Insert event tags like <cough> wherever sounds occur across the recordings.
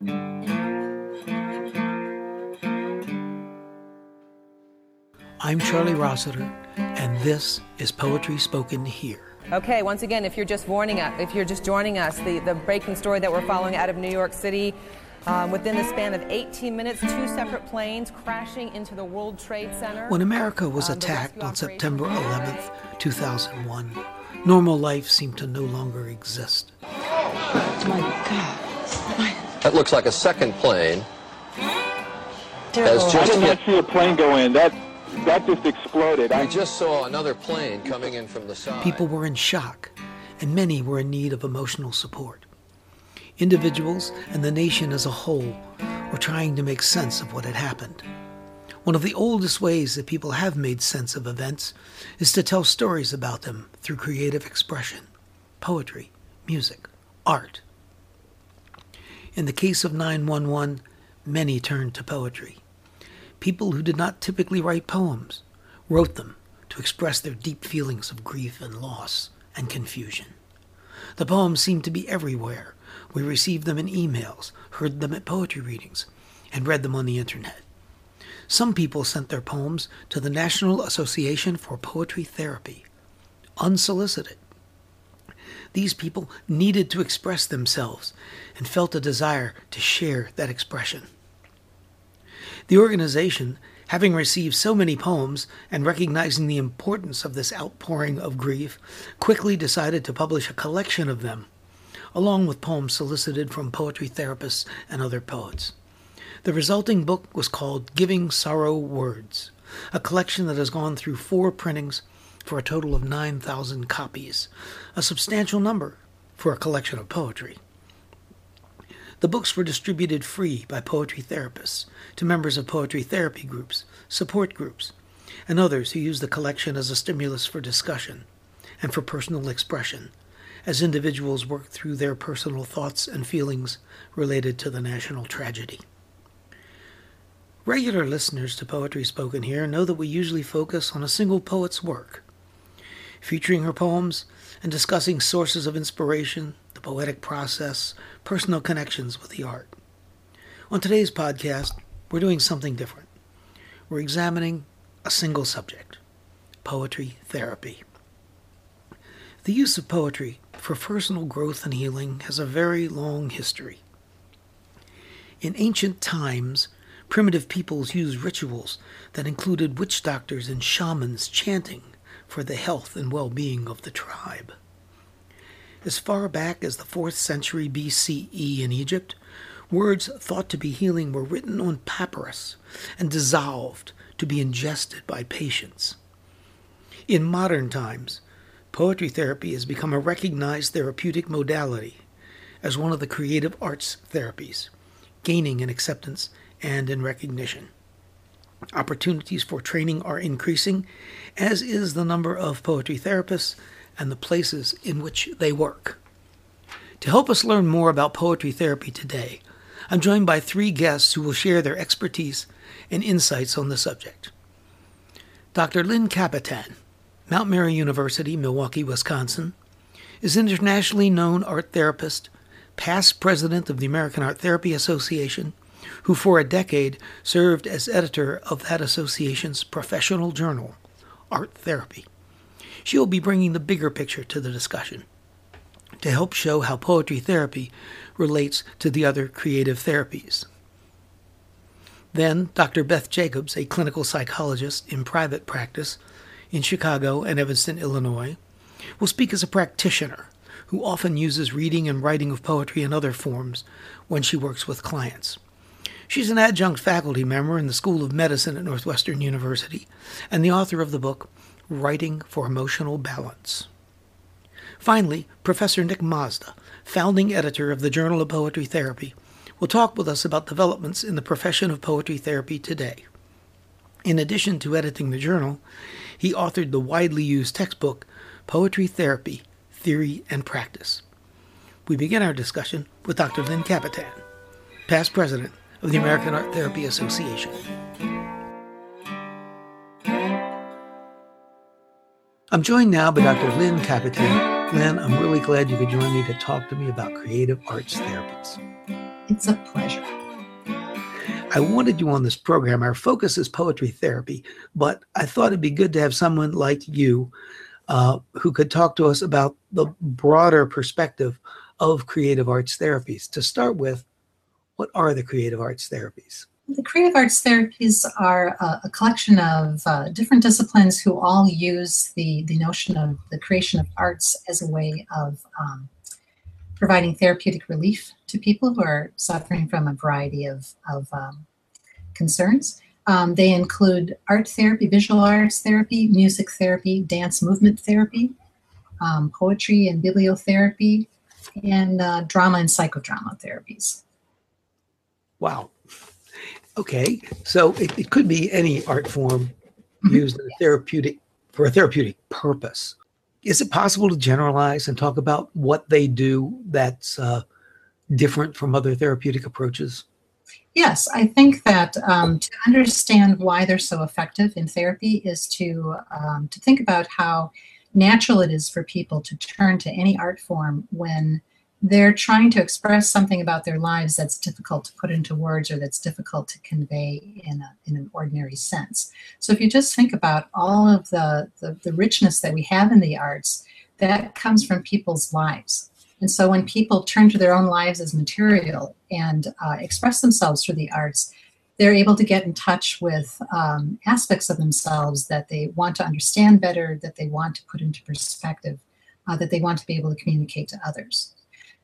I'm Charlie Rossiter, and this is Poetry Spoken Here. Okay, once again, if you're just joining us, if you're just joining us, the, the breaking story that we're following out of New York City, um, within the span of 18 minutes, two separate planes crashing into the World Trade Center. When America was um, attacked on September 11th, 2001, normal life seemed to no longer exist. Oh my God. That looks like a second plane. Just I did not see a plane go in. That that just exploded. I just saw another plane coming in from the side. People were in shock, and many were in need of emotional support. Individuals and the nation as a whole were trying to make sense of what had happened. One of the oldest ways that people have made sense of events is to tell stories about them through creative expression, poetry, music, art. In the case of 911, many turned to poetry people who did not typically write poems wrote them to express their deep feelings of grief and loss and confusion. The poems seemed to be everywhere. We received them in emails, heard them at poetry readings, and read them on the internet. Some people sent their poems to the National Association for Poetry Therapy, unsolicited. These people needed to express themselves and felt a desire to share that expression. The organization, having received so many poems and recognizing the importance of this outpouring of grief, quickly decided to publish a collection of them, along with poems solicited from poetry therapists and other poets. The resulting book was called Giving Sorrow Words, a collection that has gone through four printings for a total of 9,000 copies, a substantial number for a collection of poetry. The books were distributed free by poetry therapists to members of poetry therapy groups, support groups, and others who use the collection as a stimulus for discussion and for personal expression as individuals work through their personal thoughts and feelings related to the national tragedy. Regular listeners to Poetry Spoken Here know that we usually focus on a single poet's work, featuring her poems and discussing sources of inspiration, the poetic process, personal connections with the art. On today's podcast, we're doing something different. We're examining a single subject poetry therapy. The use of poetry for personal growth and healing has a very long history. In ancient times, primitive peoples used rituals that included witch doctors and shamans chanting for the health and well being of the tribe. As far back as the 4th century BCE in Egypt, words thought to be healing were written on papyrus and dissolved to be ingested by patients. In modern times, poetry therapy has become a recognized therapeutic modality as one of the creative arts therapies, gaining in acceptance and in recognition. Opportunities for training are increasing, as is the number of poetry therapists and the places in which they work. To help us learn more about poetry therapy today, I'm joined by three guests who will share their expertise and insights on the subject. Dr. Lynn Kapitan, Mount Mary University, Milwaukee, Wisconsin, is an internationally known art therapist, past president of the American Art Therapy Association, who for a decade served as editor of that association's professional journal, Art Therapy she will be bringing the bigger picture to the discussion to help show how poetry therapy relates to the other creative therapies. Then, Dr. Beth Jacobs, a clinical psychologist in private practice in Chicago and Evanston, Illinois, will speak as a practitioner who often uses reading and writing of poetry and other forms when she works with clients. She's an adjunct faculty member in the School of Medicine at Northwestern University and the author of the book Writing for Emotional Balance. Finally, Professor Nick Mazza, founding editor of the Journal of Poetry Therapy, will talk with us about developments in the profession of poetry therapy today. In addition to editing the journal, he authored the widely used textbook Poetry Therapy Theory and Practice. We begin our discussion with Dr. Lynn Kapitan, past president of the American Art Therapy Association. I'm joined now by Dr. Lynn Kapitan. Lynn, I'm really glad you could join me to talk to me about creative arts therapies. It's a pleasure. I wanted you on this program. Our focus is poetry therapy, but I thought it'd be good to have someone like you uh, who could talk to us about the broader perspective of creative arts therapies. To start with, what are the creative arts therapies? The creative arts therapies are a, a collection of uh, different disciplines who all use the, the notion of the creation of arts as a way of um, providing therapeutic relief to people who are suffering from a variety of, of um, concerns. Um, they include art therapy, visual arts therapy, music therapy, dance movement therapy, um, poetry and bibliotherapy, and uh, drama and psychodrama therapies. Wow. Okay, so it, it could be any art form mm-hmm. used in a therapeutic for a therapeutic purpose. Is it possible to generalize and talk about what they do that's uh, different from other therapeutic approaches? Yes, I think that um, to understand why they're so effective in therapy is to um, to think about how natural it is for people to turn to any art form when they're trying to express something about their lives that's difficult to put into words or that's difficult to convey in, a, in an ordinary sense. So if you just think about all of the, the, the richness that we have in the arts, that comes from people's lives. And so when people turn to their own lives as material and uh, express themselves through the arts, they're able to get in touch with um, aspects of themselves that they want to understand better, that they want to put into perspective, uh, that they want to be able to communicate to others.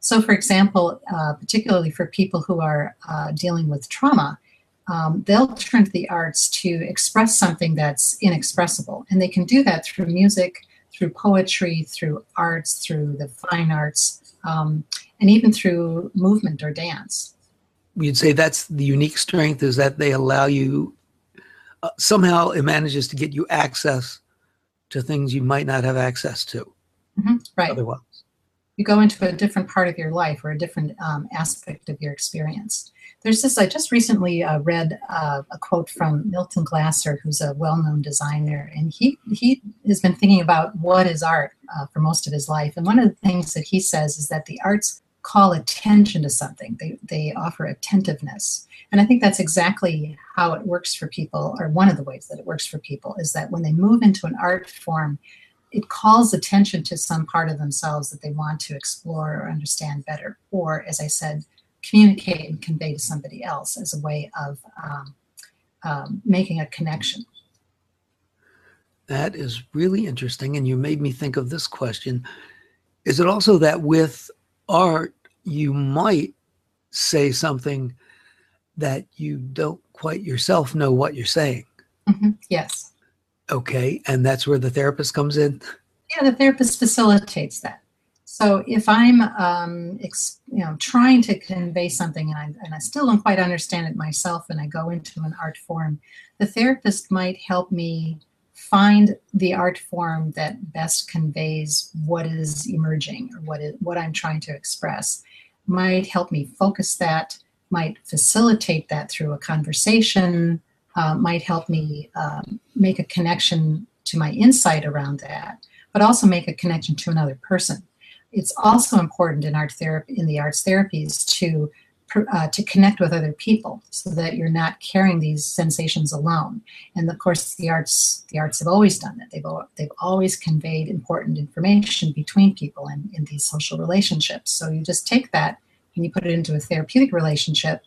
So, for example, uh, particularly for people who are uh, dealing with trauma, um, they'll turn to the arts to express something that's inexpressible. And they can do that through music, through poetry, through arts, through the fine arts, um, and even through movement or dance. You'd say that's the unique strength is that they allow you, uh, somehow it manages to get you access to things you might not have access to. Mm-hmm, right. Otherwise you go into a different part of your life or a different um, aspect of your experience. There's this, I just recently uh, read uh, a quote from Milton Glaser, who's a well known designer, and he, he has been thinking about what is art uh, for most of his life. And one of the things that he says is that the arts call attention to something, they, they offer attentiveness. And I think that's exactly how it works for people, or one of the ways that it works for people, is that when they move into an art form, it calls attention to some part of themselves that they want to explore or understand better, or as I said, communicate and convey to somebody else as a way of um, um, making a connection. That is really interesting. And you made me think of this question Is it also that with art, you might say something that you don't quite yourself know what you're saying? Mm-hmm. Yes. Okay, and that's where the therapist comes in. Yeah, the therapist facilitates that. So if I'm, um, ex- you know, trying to convey something and I, and I still don't quite understand it myself, and I go into an art form, the therapist might help me find the art form that best conveys what is emerging or what is what I'm trying to express. Might help me focus that. Might facilitate that through a conversation, uh, might help me um, make a connection to my insight around that, but also make a connection to another person. It's also important in art therapy, in the arts therapies, to uh, to connect with other people, so that you're not carrying these sensations alone. And of course, the arts the arts have always done that. They've they've always conveyed important information between people in, in these social relationships. So you just take that and you put it into a therapeutic relationship,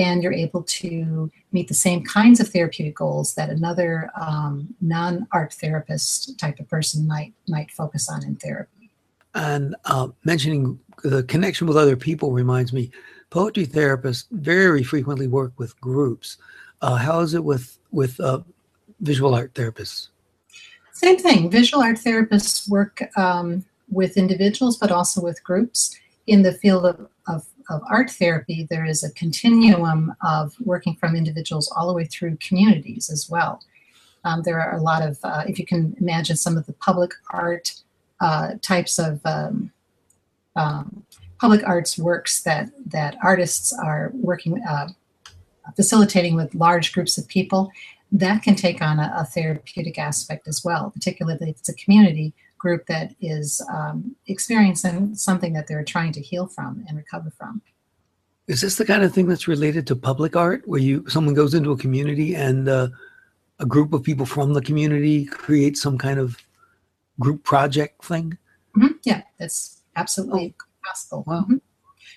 and you're able to meet the same kinds of therapeutic goals that another um, non-art therapist type of person might might focus on in therapy. And uh, mentioning the connection with other people reminds me, poetry therapists very frequently work with groups. Uh, how is it with with uh, visual art therapists? Same thing. Visual art therapists work um, with individuals, but also with groups in the field of, of art therapy, there is a continuum of working from individuals all the way through communities as well. Um, there are a lot of, uh, if you can imagine some of the public art uh, types of um, um, public arts works that that artists are working uh, facilitating with large groups of people, that can take on a, a, therapeutic aspect as well, particularly if it's a community group that is um, experiencing something that they're trying to heal from and recover from. Is this the kind of thing that's related to public art, where you someone goes into a community and uh, a group of people from the community create some kind of group project thing? Mm-hmm. Yeah, that's absolutely oh. possible. Wow. Mm-hmm.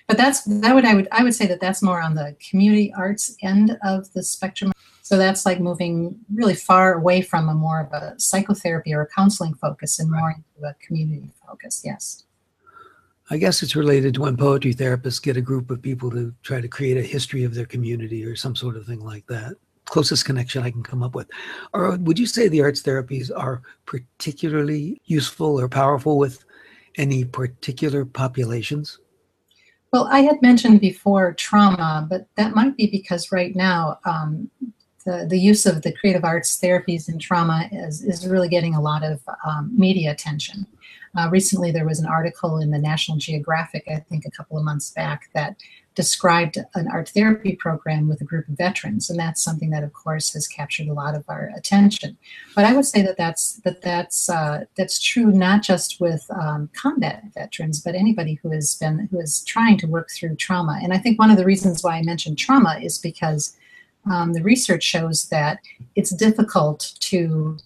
But that's that would I would I would say that that's more on the community arts end of the spectrum. So that's like moving really far away from a more of a psychotherapy or a counseling focus and more into a community focus. Yes. I guess it's related to when poetry therapists get a group of people to try to create a history of their community or some sort of thing like that. Closest connection I can come up with. Or would you say the arts therapies are particularly useful or powerful with any particular populations? Well, I had mentioned before trauma, but that might be because right now um, the, the use of the creative arts therapies in trauma is, is really getting a lot of um, media attention. Uh, recently, there was an article in the National Geographic, I think a couple of months back, that described an art therapy program with a group of veterans, and that's something that, of course, has captured a lot of our attention. But I would say that that's that that's uh, that's true not just with um, combat veterans, but anybody who has been who is trying to work through trauma. And I think one of the reasons why I mentioned trauma is because um, the research shows that it's difficult to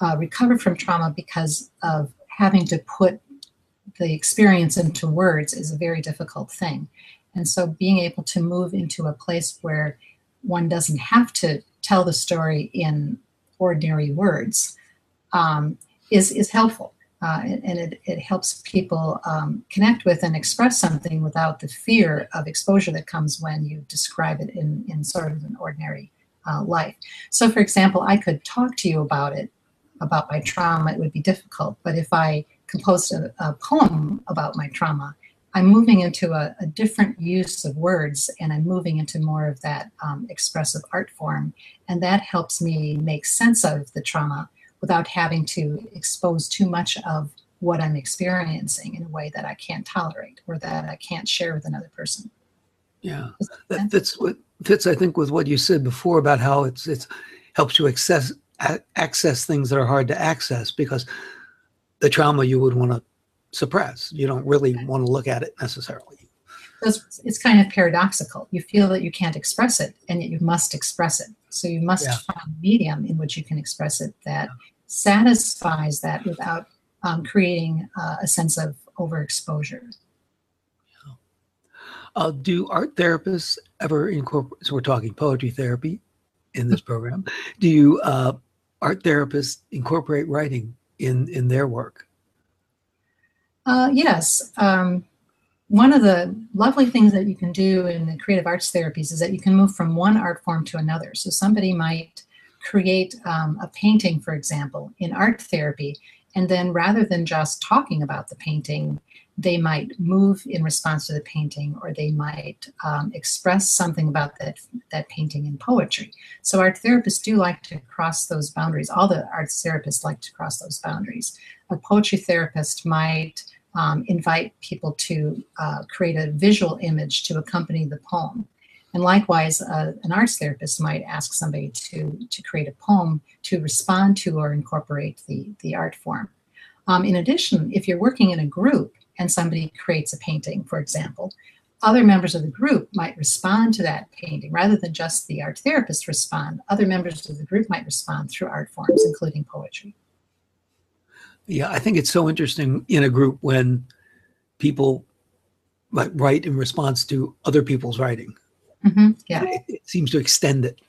uh, recover from trauma because of having to put the experience into words is a very difficult thing. And so being able to move into a place where one doesn't have to tell the story in ordinary words um, is, is helpful. Uh, and it, it helps people um, connect with and express something without the fear of exposure that comes when you describe it in, in sort of an ordinary uh, life. So, for example, I could talk to you about it about my trauma, it would be difficult. But if I composed a, a poem about my trauma, I'm moving into a, a, different use of words and I'm moving into more of that um, expressive art form. And that helps me make sense of the trauma without having to expose too much of what I'm experiencing in a way that I can't tolerate or that I can't share with another person. Yeah, that fits what fits I think with what you said before about how it's it's helps you access access things that are hard to access because the trauma you would want to suppress. You don't really want to look at it necessarily. It's, it's kind of paradoxical. You feel that you can't express it, and yet you must express it. So you must yeah. find a medium in which you can express it that satisfies that without um, creating uh, a sense of overexposure. Uh, do art therapists ever incorporate? So we're talking poetry therapy in this program. Do you uh, art therapists incorporate writing in in their work? Uh, yes. Um, one of the lovely things that you can do in the creative arts therapies is that you can move from one art form to another. So somebody might create um, a painting, for example, in art therapy, and then rather than just talking about the painting, they might move in response to the painting or they might um, express something about that, that painting in poetry. So art therapists do like to cross those boundaries. All the art therapists like to cross those boundaries. A poetry therapist might um, invite people to uh, create a visual image to accompany the poem. And likewise, uh, an arts therapist might ask somebody to, to create a poem to respond to or incorporate the, the art form. Um, in addition, if you're working in a group, and somebody creates a painting, for example, other members of the group might respond to that painting rather than just the art therapist respond. Other members of the group might respond through art forms, including poetry. Yeah, I think it's so interesting in a group when people like write in response to other people's writing. Mm-hmm, yeah, it, it, seems to extend it.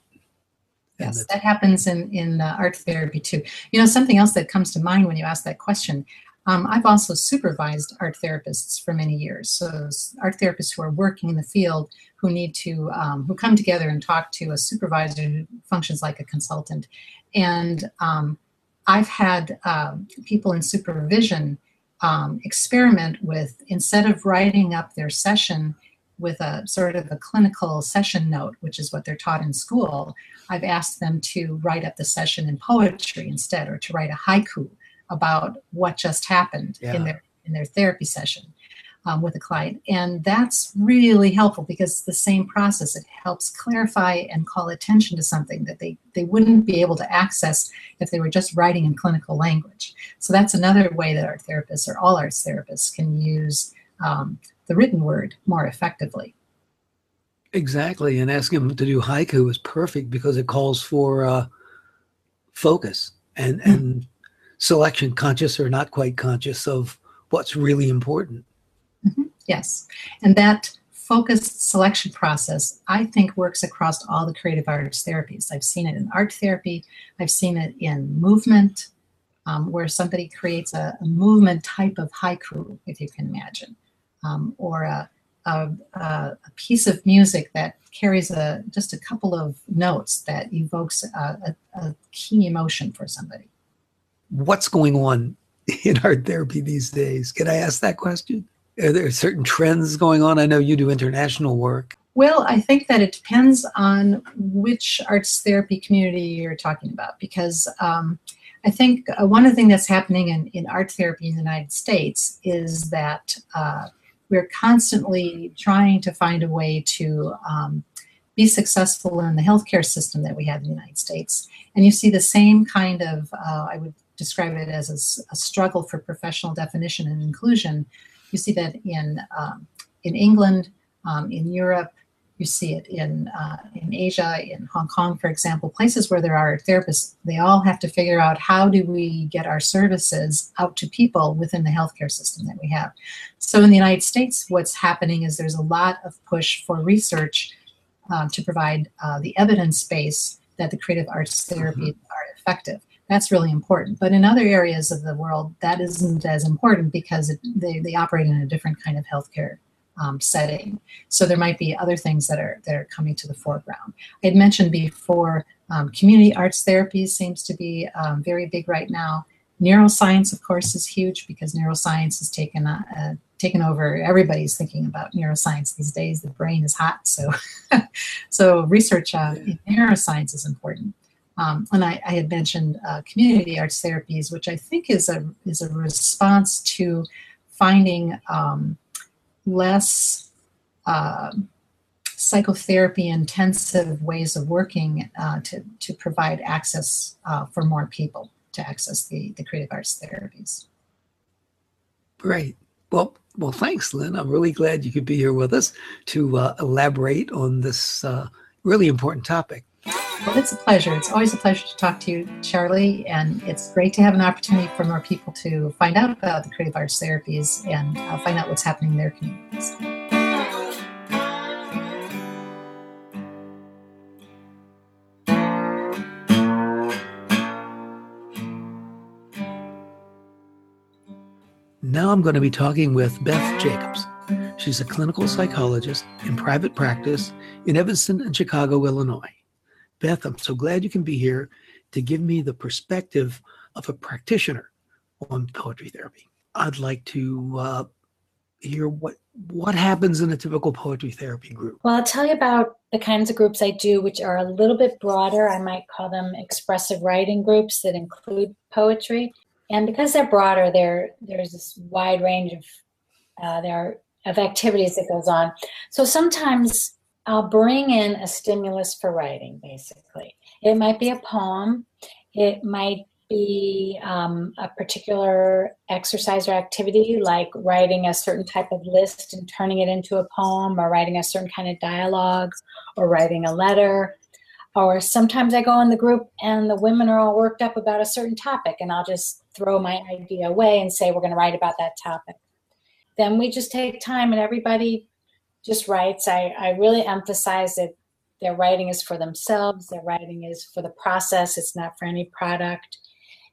Yes, that happens in in uh, art therapy too. You know, something else that comes to mind when you ask that question. Um, I've also supervised art therapists for many years. So art therapists who are working in the field who need to, um, who come together and talk to a supervisor who functions like a consultant. And um, I've had um, people in supervision um, experiment with, instead of writing up their session with a sort of a clinical session note, which is what they're taught in school, I've asked them to write up the session in poetry instead, or to write a haiku about what just happened yeah. in their in their therapy session um, with a client, and that's really helpful because it's the same process. It helps clarify and call attention to something that they they wouldn't be able to access if they were just writing in clinical language. So that's another way that our therapists or all arts therapists can use um, the written word more effectively. Exactly, and asking them to do haiku is perfect because it calls for uh, focus and and selection, conscious or not quite conscious of what's really important. Yes, and that focused selection process, I think, works across all the creative arts therapies. I've seen it in art therapy, I've seen it in movement, um, where somebody creates a, a, movement type of haiku, if you can imagine, um, or a, a, a, piece of music that carries a just a couple of notes that evokes a, a key emotion for somebody. What's going on in art therapy these days? Can I ask that question? Are there certain trends going on? I know you do international work. Well, I think that it depends on which arts therapy community you're talking about because um, I think uh, one of the things that's happening in, in art therapy in the United States is that uh, we're constantly trying to find a way to um, be successful in the healthcare system that we have in the United States. And you see the same kind of, uh, I would describe it as a, a, struggle for professional definition and inclusion you see that in um, in England, um, in Europe. You see it in uh, in Asia, in Hong Kong, for example, places where there are therapists. They all have to figure out how do we get our services out to people within the healthcare system that we have. So in the United States, what's happening is there's a lot of push for research uh, to provide uh, the evidence base that the creative arts therapies mm-hmm. are effective that's really important. But in other areas of the world, that isn't as important because it, they, they operate in a different kind of healthcare um, setting. So there might be other things that are that are coming to the foreground. I had mentioned before, um, community arts therapy seems to be um, very big right now. Neuroscience, of course, is huge because neuroscience has taken uh, uh, taken over. Everybody's thinking about neuroscience these days. The brain is hot, so <laughs> so research uh, in neuroscience is important. Um, and I, I, had mentioned uh, community arts therapies, which I think is a is a response to finding um, less uh, psychotherapy intensive ways of working uh, to to provide access uh, for more people to access the the creative arts therapies. Great. Well, well, thanks, Lynn. I'm really glad you could be here with us to uh, elaborate on this uh, really important topic. Well, it's a pleasure. It's always a pleasure to talk to you, Charlie, and it's great to have an opportunity for more people to find out about the creative arts therapies and uh, find out what's happening in their communities. Now I'm going to be talking with Beth Jacobs. She's a clinical psychologist in private practice in Evanston and Chicago, Illinois. Beth, I'm so glad you can be here to give me the perspective of a practitioner on poetry therapy. I'd like to uh, hear what what happens in a typical poetry therapy group. Well, I'll tell you about the kinds of groups I do, which are a little bit broader. I might call them expressive writing groups that include poetry, and because they're broader, there there's this wide range of uh, there of activities that goes on. So sometimes I'll bring in a stimulus for writing, basically. It might be a poem, it might be um, a particular exercise or activity, like writing a certain type of list and turning it into a poem, or writing a certain kind of dialogue, or writing a letter. Or sometimes I go in the group and the women are all worked up about a certain topic, and I'll just throw my idea away and say, We're going to write about that topic. Then we just take time and everybody just writes. I, I really emphasize that their writing is for themselves, their writing is for the process, it's not for any product.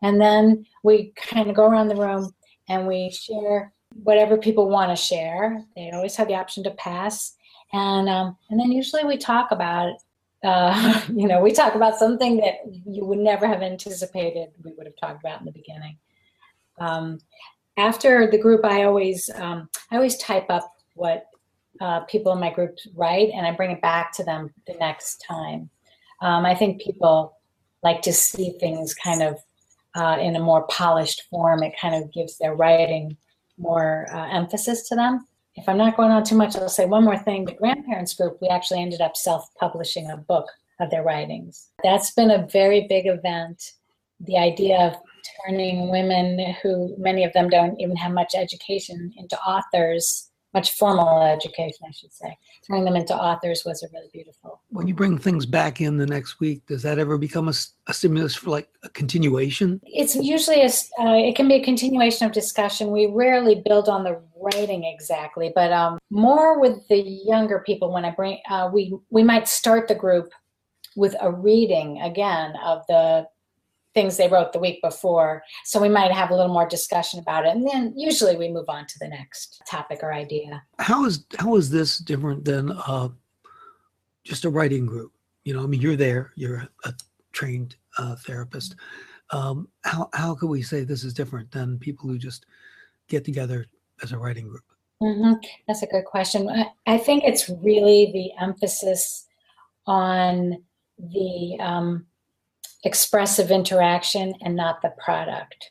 And then we kind of go around the room and we share whatever people want to share. They always have the option to pass. And, um, and then usually we talk about uh, <laughs> you know, we talk about something that you would never have anticipated we would have talked about in the beginning. Um, after the group, I always um, I always type up what uh, people in my group write, and I bring it back to them the next time. Um, I think people like to see things kind of uh, in a more polished form. It kind of gives their writing more uh, emphasis to them. If I'm not going on too much, I'll say one more thing. The grandparents group, we actually ended up self-publishing a book of their writings. That's been a very big event. The idea of turning women who many of them don't even have much education into authors much formal education, I should say. Turning them into authors was a really beautiful. When you bring things back in the next week, does that ever become a, a stimulus for like a continuation? It's usually a, uh, it can be a continuation of discussion. We rarely build on the writing exactly, but um, more with the younger people. When I bring, uh, we we might start the group with a reading again of the things they wrote the week before. So we might have a little more discussion about it. And then usually we move on to the next topic or idea. How is how is this different than uh, just a writing group? You know, I mean, you're there, you're a trained uh, therapist. Um, how how could we say this is different than people who just get together as a writing group? Mm-hmm. That's a good question. I, I think it's really the emphasis on the um, expressive interaction and not the product.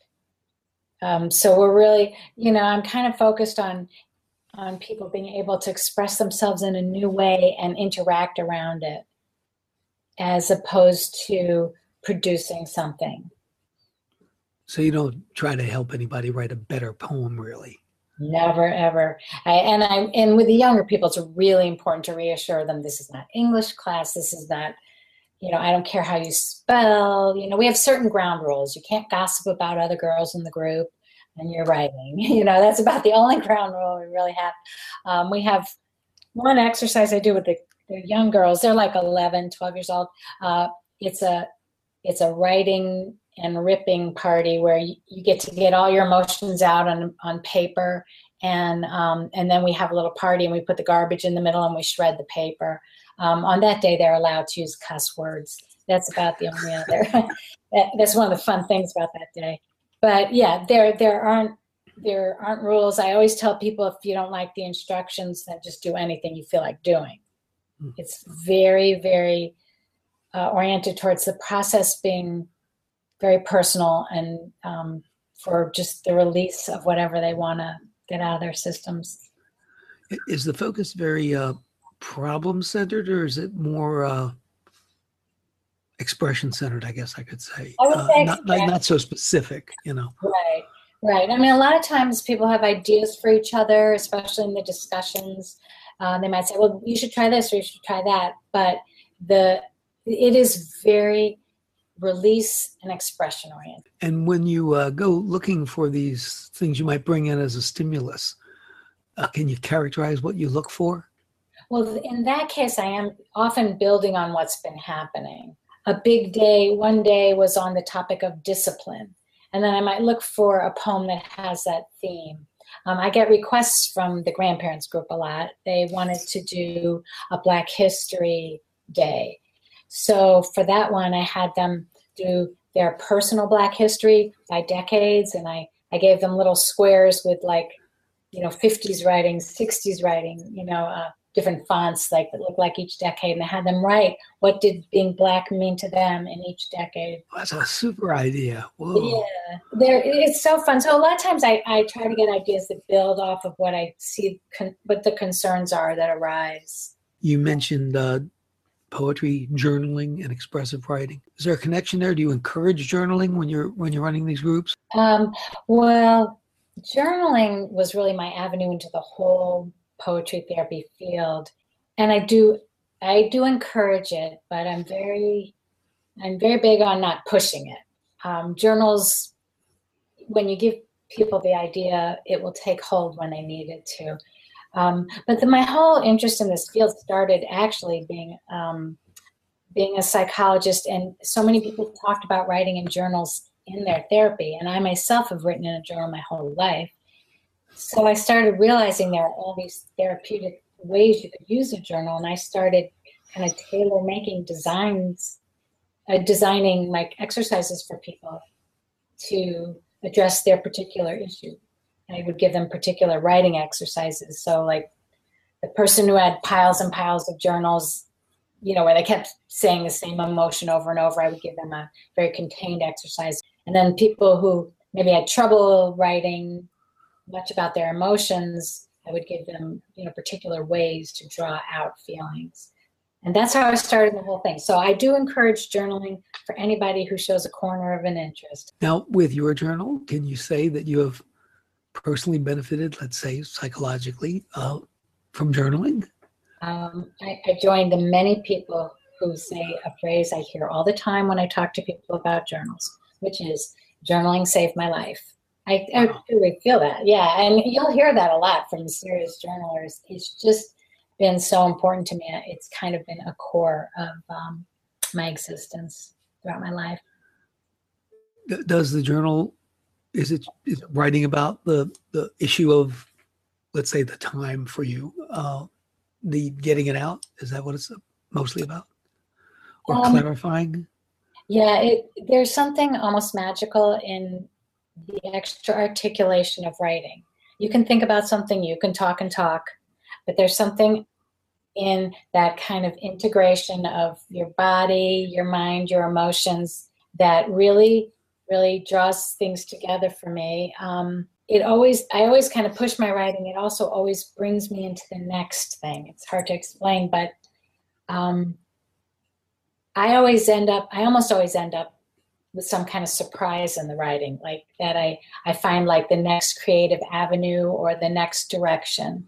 Um, so we're really, you know, I'm kind of focused on on people being able to express themselves in a new way and interact around it, as opposed to producing something. So you don't try to help anybody write a better poem, really. Never ever. I, and I and with the younger people, it's really important to reassure them this is not English class. This is not you know, I don't care how you spell. You know, we have certain ground rules. You can't gossip about other girls in the group and you're writing. <laughs> You know, that's about the only ground rule we really have. Um, we have one exercise I do with the, the, young girls. They're like 11, 12 years old. Uh, it's a it's a writing and ripping party where you, you, get to get all your emotions out on on paper and um, and then we have a little party and we put the garbage in the middle and we shred the paper um, on that day, they're allowed to use cuss words. That's about the only other. <laughs> that, that's one of the fun things about that day. But yeah, there there aren't there aren't rules. I always tell people if you don't like the instructions, then just do anything you feel like doing. Hmm. It's very very uh, oriented towards the process being very personal and um, for just the release of whatever they want to get out of their systems. Is the focus very uh, problem centered or is it more uh, expression centered? I guess I could say. I would uh, say not, not, not so specific, you know. Right, right. I mean, a lot of times people have ideas for each other, especially in the discussions. Uh, they might say, "Well, you should try this or you should try that," but the it is very release and expression oriented. And when you uh, go looking for these things you might bring in as a stimulus, uh, can you characterize what you look for? Well, in that case, I am often building on what's been happening. A big day, one day was on the topic of discipline. And then I might look for a poem that has that theme. Um, I get requests from the grandparents group a lot. They wanted to do a Black History Day. So for that one, I had them do their personal Black history by decades, and I, I gave them little squares with like, you know, 50s writing, 60s writing, you know, uh, different fonts like that look like each decade and I had them write what did being black mean to them in each decade. That's a super idea. Whoa. Yeah, there it's so fun. So a lot of times I, I try to get ideas that build off of what I see, con- what the concerns are that arise. You mentioned uh, poetry, journaling, and expressive writing. Is there a connection there? Do you encourage journaling when you're when you're running these groups? Um, well, journaling was really my avenue into the whole poetry therapy field and i do i do encourage it but i'm very i'm very big on not pushing it um, journals when you give people the idea it will take hold when they need it to um, but the, my whole interest in this field started actually being um, being a psychologist and so many people talked about writing in journals in their therapy and i myself have written in a journal my whole life so I started realizing there are all these therapeutic ways you could use a journal, and I started kind of tailor making designs, uh, designing like exercises for people to address their particular issue. I would give them particular writing exercises. So, like the person who had piles and piles of journals, you know, where they kept saying the same emotion over and over, I would give them a very contained exercise. And then people who maybe had trouble writing much about their emotions, I would give them, you know, particular ways to draw out feelings. And that's how I started the whole thing. So I do encourage journaling for anybody who shows a corner of an interest. Now, with your journal, can you say that you have personally benefited, let's say psychologically, uh, from journaling? Um, I, I joined the many people who say a phrase I hear all the time when I talk to people about journals, which is journaling saved my life. I, I really feel that. Yeah. And you'll hear that a lot from serious journalers. It's just been so important to me. It's kind of been a core of um, my existence throughout my life. Does the journal, is it, is it writing about the, the issue of, let's say, the time for you, uh, the getting it out? Is that what it's mostly about? Or um, clarifying? Yeah, it, there's something almost magical in the extra articulation of writing. You can think about something, you can talk and talk, but there's something in that kind of integration of your body, your mind, your emotions that really, really draws things together for me. Um, it always, I always kind of push my writing. It also always brings me into the next thing. It's hard to explain, but um, I always end up, I almost always end up with some kind of surprise in the writing, like that I, I find like the next creative avenue or the next direction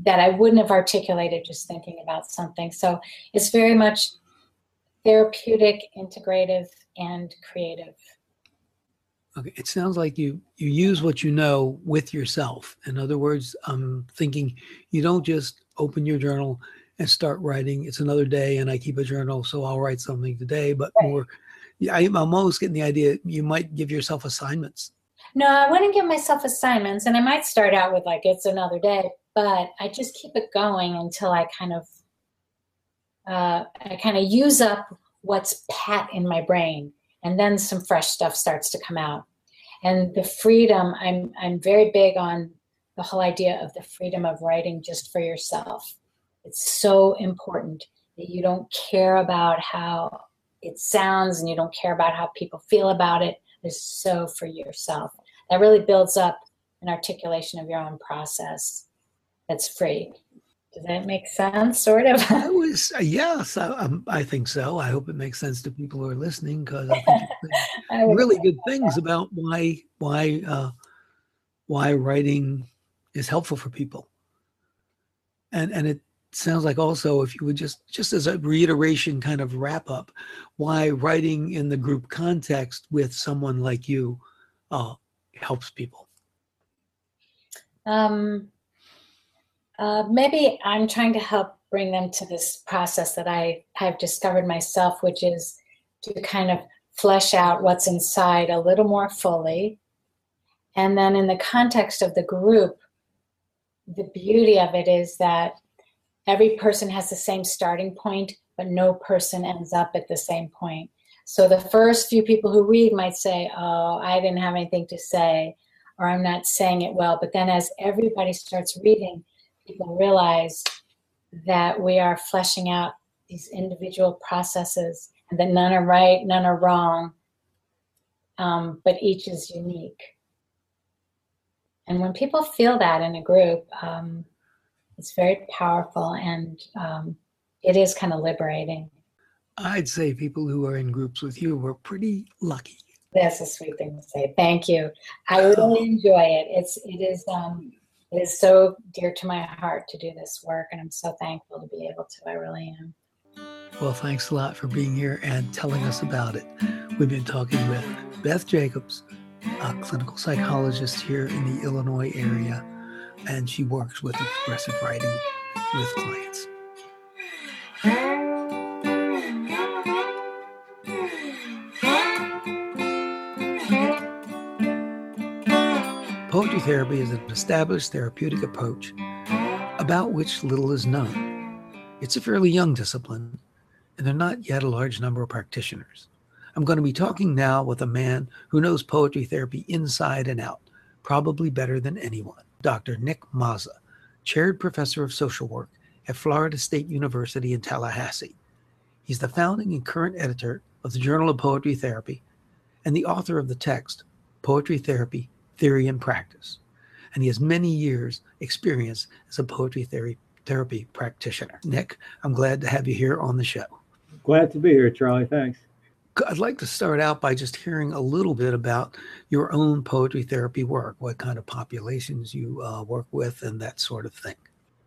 that I wouldn't have articulated just thinking about something. So it's very much therapeutic, integrative, and creative. Okay, it sounds like you you use what you know with yourself. In other words, I'm thinking you don't just open your journal and start writing. It's another day, and I keep a journal, so I'll write something today. But right. more, I'm almost getting the idea you might give yourself assignments. No, I wouldn't give myself assignments, and I might start out with like it's another day, but I just keep it going until I kind of uh, I kind of use up what's pat in my brain, and then some fresh stuff starts to come out. And the freedom, I'm I'm very big on the whole idea of the freedom of writing just for yourself. It's so important that you don't care about how it sounds and you don't care about how people feel about it. It's so for yourself. That really builds up an articulation of your own process that's free. Does that make sense? Sort of. I was uh, yes, I, um, I, think so. I hope it makes sense to people who are listening because I think <laughs> I really good things that. about why why uh, why writing is helpful for people. And and it sounds like also if you would just just as a reiteration kind of wrap up why writing in the group context with someone like you uh, helps people um, uh, maybe i'm trying to help bring them to this process that i have discovered myself which is to kind of flesh out what's inside a little more fully and then in the context of the group the beauty of it is that every person has the same starting point, but no person ends up at the same point. So the first few people who read might say, Oh, I didn't have anything to say, or I'm not saying it well. But then as everybody starts reading, people realize that we are fleshing out these individual processes and that none are right, none are wrong, um, but each is unique. And when people feel that in a group, um, it's very powerful and um, it is kind of liberating. I'd say people who are in groups with you were pretty lucky. That's a sweet thing to say. Thank you. I really <laughs> enjoy it. It's it is um it is so dear to my heart to do this work, and I'm so thankful to be able to. I really am. Well, thanks a lot for being here and telling us about it. We've been talking with Beth Jacobs, a clinical psychologist here in the Illinois area and she works with expressive writing with clients. Therapy is an established therapeutic approach about which little is known. It's a fairly young discipline, and there are not yet a large number of practitioners. I'm going to be talking now with a man who knows poetry therapy inside and out, probably better than anyone. Dr. Nick Mazza, chaired professor of social work at Florida State University in Tallahassee. He's the founding and current editor of the Journal of Poetry Therapy and the author of the text, Poetry Therapy Theory and Practice. And he has many years' experience as a poetry theory, therapy practitioner. Nick, I'm glad to have you here on the show. Glad to be here, Charlie. Thanks. I'd like to start out by just hearing a little bit about your own poetry therapy work, what kind of populations you uh, work with, and that sort of thing.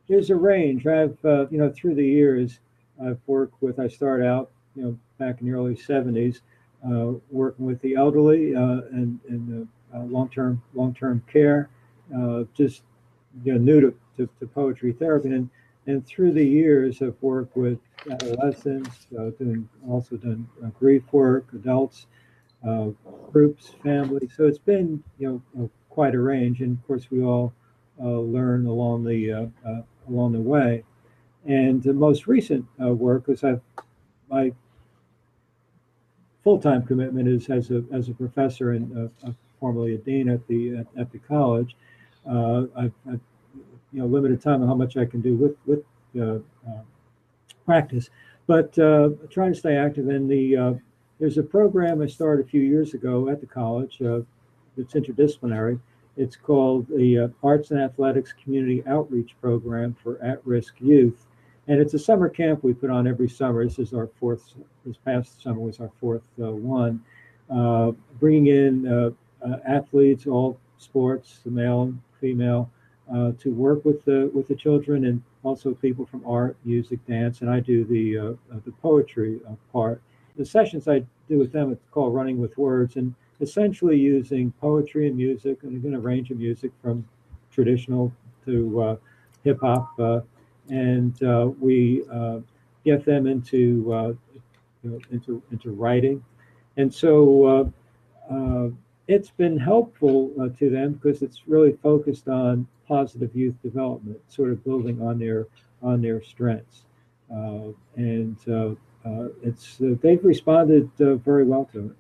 There's a range. I've, uh, you know, through the years, I've worked with, I started out, you know, back in the early 70s, uh, working with the elderly uh, and, and Uh, long-term long-term care, uh, just you know, new to, to, to, poetry therapy. And, and through the years, I've worked with adolescents, uh, doing also done uh, grief work, adults, groups, families. So it's been, you know, quite a range. And of course, we all learn along the along the way. And the most recent uh, work is I've my full-time commitment is as a as a professor and uh, formerly a dean at the at, at the college. Uh, I've, I've, you know limited time on how much I can do with with uh, uh, practice, but uh, try to stay active. in the there's a program I started a few years ago at the college. it's interdisciplinary. It's called the Arts and Athletics Community Outreach Program for At-Risk Youth and it's a summer camp we put on every summer. This is our fourth. This past summer was our fourth uh, one, uh, bringing in uh, uh athletes, all sports, the male and female, uh, to work with the with the children, and also people from art, music, dance, and I do the uh, the poetry part. The sessions I do with them it's called Running with Words, and essentially using poetry and music, and again a range of music from traditional to hip hop and uh, we uh, get them into uh, into into writing, and so it's been helpful to them because it's really focused on positive youth development, sort of building on their on their strengths, and it's they've responded very well to it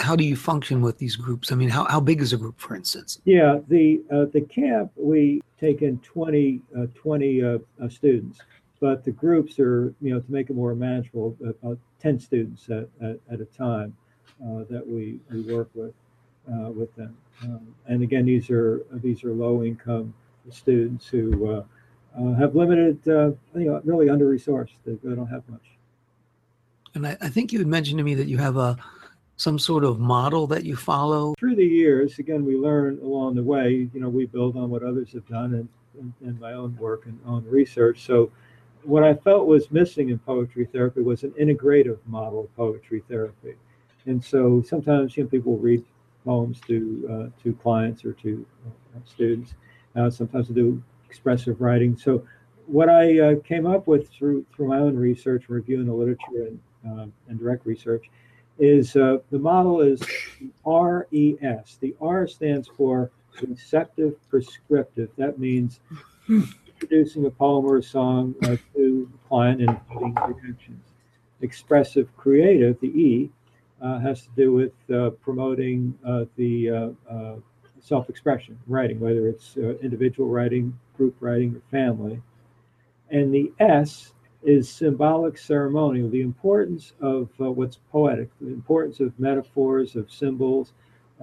how do you function with these groups? I mean, how, how big is a group, for instance? Yeah, the uh, the camp we take in 20, uh, 20 uh, uh students, but the groups are you know to make it more manageable, about ten students at, at, at a time uh, that we, we work with uh, with them. Um, and again, these are these are low income students who have limited, you know, really under resourced. They, they don't have much. And I, I think you had mentioned to me that you have a some sort of model that you follow? Through the years, again, we learn along the way. You know, we build on what others have done and, and, and my own work and own research. So, what I felt was missing in poetry therapy was an integrative model of poetry therapy. And so sometimes you know, people read poems to uh, to clients or to uh, students. Uh, sometimes I do expressive writing. So what I came up with through through my own research, reviewing the literature and, um, and direct research, is the model is RES. The R stands for receptive prescriptive. That means introducing a poem or a song uh, to the client and including reactions. Expressive creative, the E, has to do with uh, promoting uh, the uh, self expression, writing, whether it's individual writing, group writing, or family. And the S is symbolic ceremonial, the importance of uh, what's poetic, the importance of metaphors, of symbols,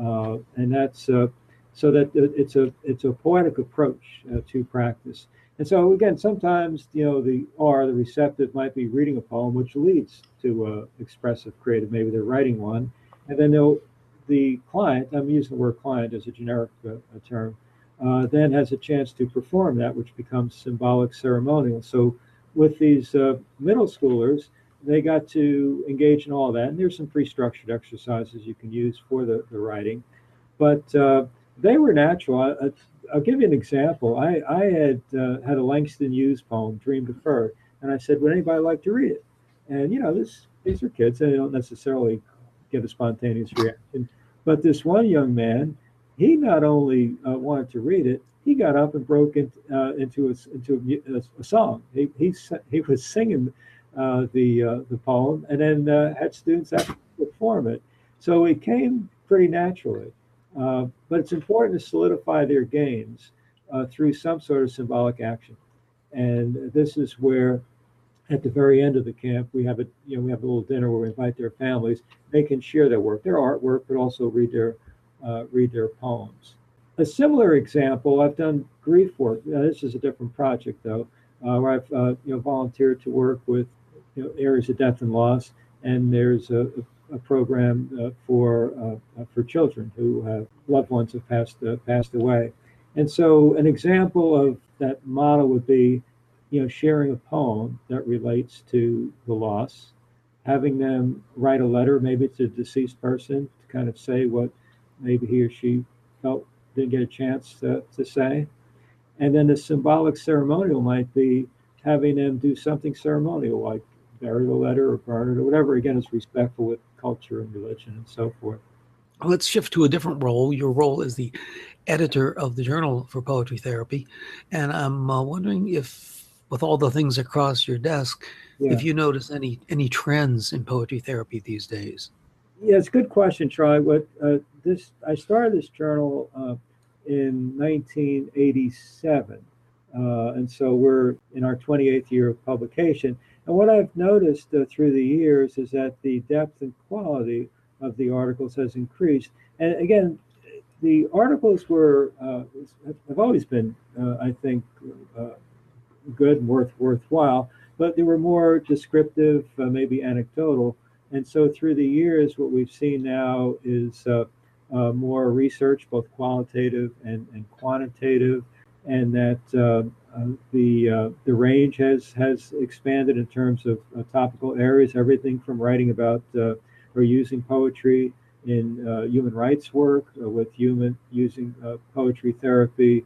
uh, and that's uh, so that it's a it's a poetic approach uh, to practice. And so again, sometimes you know the R, the receptive, might be reading a poem, which leads to uh, expressive creative. Maybe they're writing one, and then they'll the client. I'm using the word client as a generic uh, term. then has a chance to perform that, which becomes symbolic ceremonial. So with these uh, middle schoolers, they got to engage in all that. And there's some pre-structured exercises you can use for the, the writing, but uh, they were natural. I, will give you an example. I, I had uh, had a Langston Hughes poem, Dream Deferred, and I said, would anybody like to read it? And you know, this these are kids, and they don't necessarily get a spontaneous reaction. But this one young man, he not only uh, wanted to read it, he got up and broke in, uh, into a, into a, a, song. He, he he was singing uh, the uh, the poem, and then uh, had students actually perform it. So it came pretty naturally. Uh, but it's important to solidify their gains uh, through some sort of symbolic action, and this is where. At the very end of the camp, we have a you know we have a little dinner where we invite their families. They can share their work, their artwork, but also read their read their poems. A similar example, I've done grief work. Now, this is a different project, though, uh, where I've uh, you know volunteered to work with you know, areas of death and loss. And there's a, a program uh, for uh, for children who loved ones have passed passed away. And so, an example of that model would be, you know, sharing a poem that relates to the loss, having them write a letter, maybe to a deceased person, to kind of say what maybe he or she felt didn't get a chance to, to say. And then the symbolic ceremonial might be having them do something ceremonial, like bury the letter or burn it or whatever. Again, it's respectful with culture and religion and so forth. Let's shift to a different role. Your role is the editor of the Journal for Poetry Therapy. And I'm uh, wondering if, with all the things across your desk, yeah. if you notice any any trends in poetry therapy these days. Yeah, it's a good question, Troy. What uh, this I started this journal uh, in 1987, uh, and so we're in our 28th year of publication. And what I've noticed uh, through the years is that the depth and quality of the articles has increased. And again, the articles were uh, have always been, uh, I think, uh, good and worth worthwhile, but they were more descriptive, uh, maybe anecdotal. And so through the years, what we've seen now is uh, more research, both qualitative and, and quantitative, and that uh, uh, the uh, the range has has expanded in terms of topical areas, everything from writing about or using poetry in uh, human rights work uh, with human using uh, poetry therapy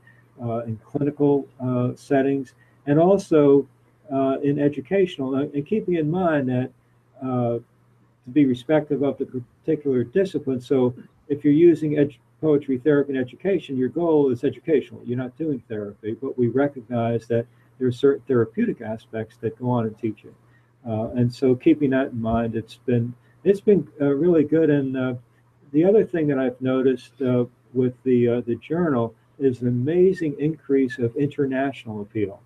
in clinical settings, and also in educational. And keeping in mind that to be respective of the particular discipline. So if you're using poetry therapy and education, your goal is educational. You're not doing therapy, but we recognize that there are certain therapeutic aspects that go on in teaching. Uh, and so keeping that in mind, it's been it's been uh, really good. And uh, the other thing that I've noticed uh, with the uh, the journal is an amazing increase of international appeal.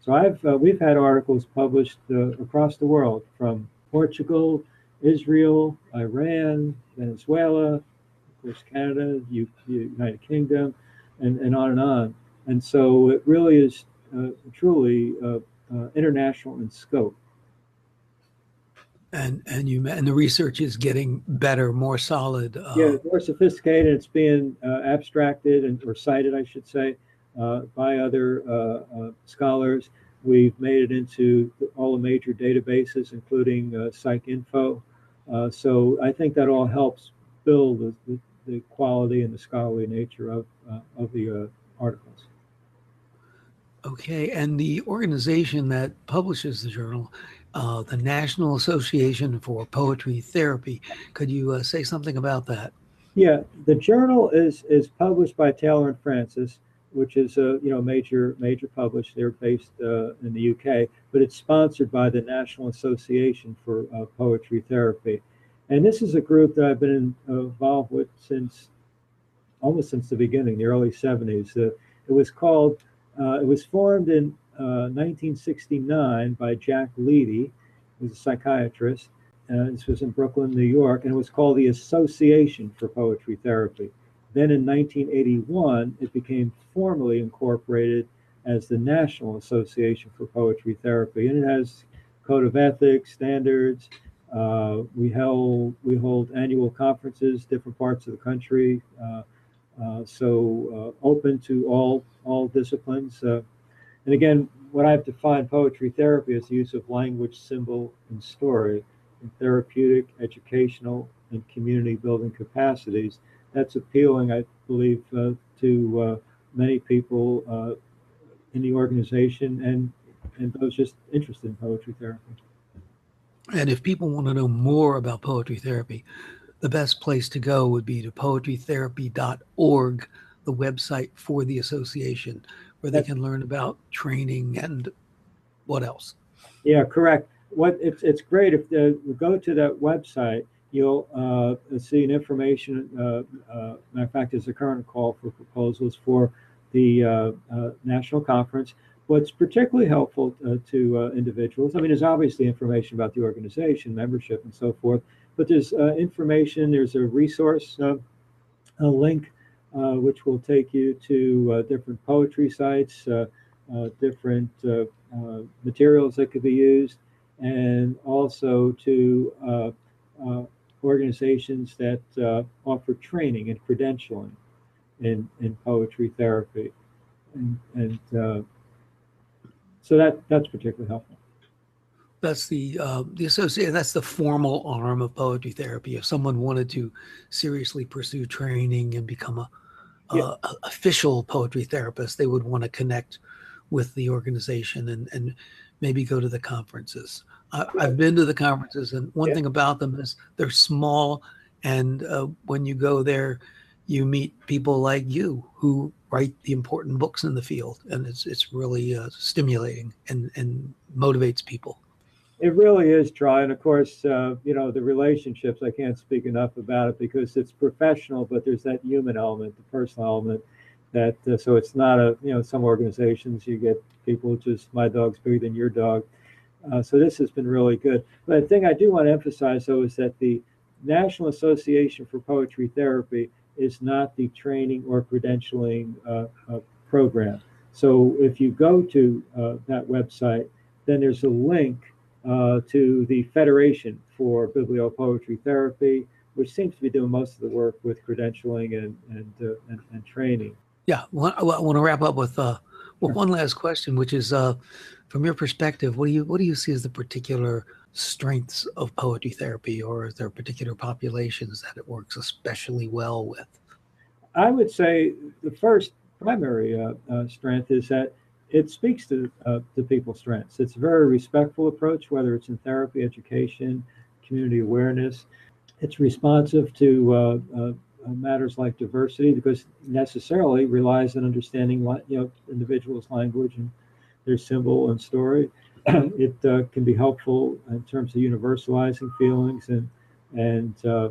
So I've uh, we've had articles published across the world from Portugal, Israel, Iran, Venezuela, course Canada, U- United Kingdom, and, and on and on. And so it really is truly international in scope and and you and the research is getting better, more solid. Uh, yeah, more sophisticated. It's being uh, abstracted and or cited, I should say, uh, by other uh, uh, scholars. We've made it into all the major databases, including uh, PsycInfo. so I think that all helps build the, the, the quality and the scholarly nature of of the articles. Okay, and the organization that publishes the journal uh, the National Association for Poetry Therapy. Could you uh, say something about that? Yeah, the journal is is published by Taylor and Francis, which is a you know major major publisher. They're based uh, in the UK, but it's sponsored by the National Association for uh, Poetry Therapy, and this is a group that I've been involved with since almost since the beginning, the early 70s. Uh, it was called. Uh, it was formed in 1969 uh, by Jack Leedy, who's a psychiatrist. Uh, this was in Brooklyn, New York, and it was called the Association for Poetry Therapy. Then in 1981, it became formally incorporated as the National Association for Poetry Therapy, and it has code of ethics, standards. Uh, we held we hold annual conferences, different parts of the country, uh, uh, so uh, open to all all disciplines. And again, what I've defined poetry therapy as the use of language, symbol, and story in therapeutic, educational, and community building capacities. That's appealing, I believe, uh, to uh, many people uh, in the organization and, and those just interested in poetry therapy. And if people want to know more about poetry therapy, the best place to go would be to poetrytherapy.org, the website for the association, where they can learn about training and what else? Yeah, correct. What it's it's great if you go to that website, you'll uh, see an information. Uh, uh, matter of fact, there's a current call for proposals for the uh, uh, national conference. What's particularly helpful uh, to individuals, I mean, there's obviously information about the organization, membership, and so forth, but there's information. There's a resource, a link uh, which will take you to uh, different poetry sites, uh, different materials that could be used, and also to organizations that uh, offer training and credentialing in, in poetry therapy. And, and uh, so that, that's particularly helpful. That's the uh, the associate. That's the formal arm of poetry therapy. If someone wanted to seriously pursue training and become a, yeah. a, a official poetry therapist, they would want to connect with the organization and and maybe go to the conferences. I, have been to the conferences, and one yeah. thing about them is they're small, and uh, when you go there, you meet people like you who write the important books in the field, and it's it's really uh, stimulating and and motivates people. It really is, Troy, and of course, uh, you know the relationships. I can't speak enough about it because it's professional, but there's that human element, the personal element. That uh, so it's not a you know some organizations you get people just my dog's bigger than your dog uh, so this has been really good. But the thing I do want to emphasize, though, is that the National Association for Poetry Therapy is not the training or credentialing uh, uh, program. So if you go to uh, that website, then there's a link uh, to the Federation for Bibliopoetry Therapy, which seems to be doing most of the work with credentialing and and, uh, and, and, training. Yeah, well, I want to wrap up with well, one last question, which is from your perspective, what do you what do you see as the particular strengths of poetry therapy, or is there particular populations that it works especially well with? I would say the first primary uh, uh, strength is that it speaks to uh, to people's strengths. It's a very respectful approach, whether it's in therapy, education, community awareness. It's responsive to uh, uh, uh, matters like diversity because necessarily relies on understanding what you know individuals' language and their symbol and story. <clears throat> it uh, can be helpful in terms of universalizing feelings and and uh,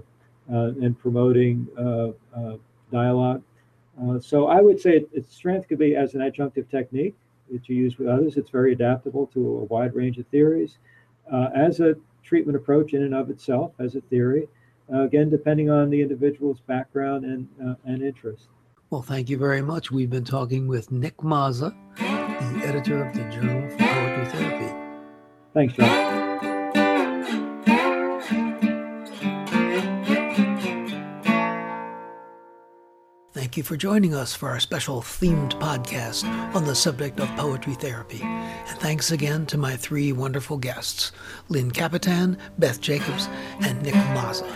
uh, and promoting uh, uh, dialogue. So I would say it, its strength could be as an adjunctive technique that you use with others. It's very adaptable to a wide range of theories. as a treatment approach in and of itself, as a theory, again depending on the individual's background and and interest. Well, thank you very much. We've been talking with Nick Mazza the editor of the Journal Therapy. Thanks, John. Thank you for joining us for our special themed podcast on the subject of poetry therapy. And thanks again to my three wonderful guests, Lynn Kapitan, Beth Jacobs, and Nick Mazza.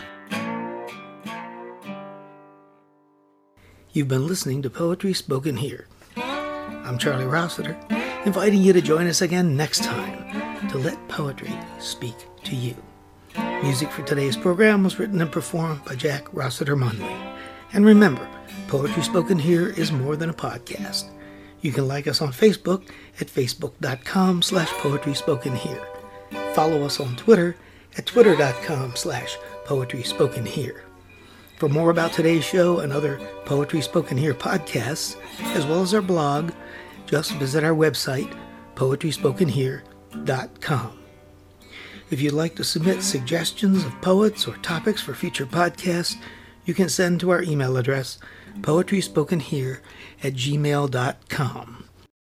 You've been listening to Poetry Spoken Here. I'm Charlie Rossiter, inviting you to join us again next time to let poetry speak to you. Music for today's program was written and performed by Jack Rossiter Munley. And remember, Poetry Spoken Here is more than a podcast. You can like us on Facebook at facebook.com slash poetry spoken here. Follow us on Twitter at twitter.com slash poetry spoken here. For more about today's show and other Poetry Spoken Here podcasts, as well as our blog, just visit our website, poetryspokenhere.com. If you'd like to submit suggestions of poets or topics for future podcasts, you can send to our email address, poetryspokenhere at gmail.com.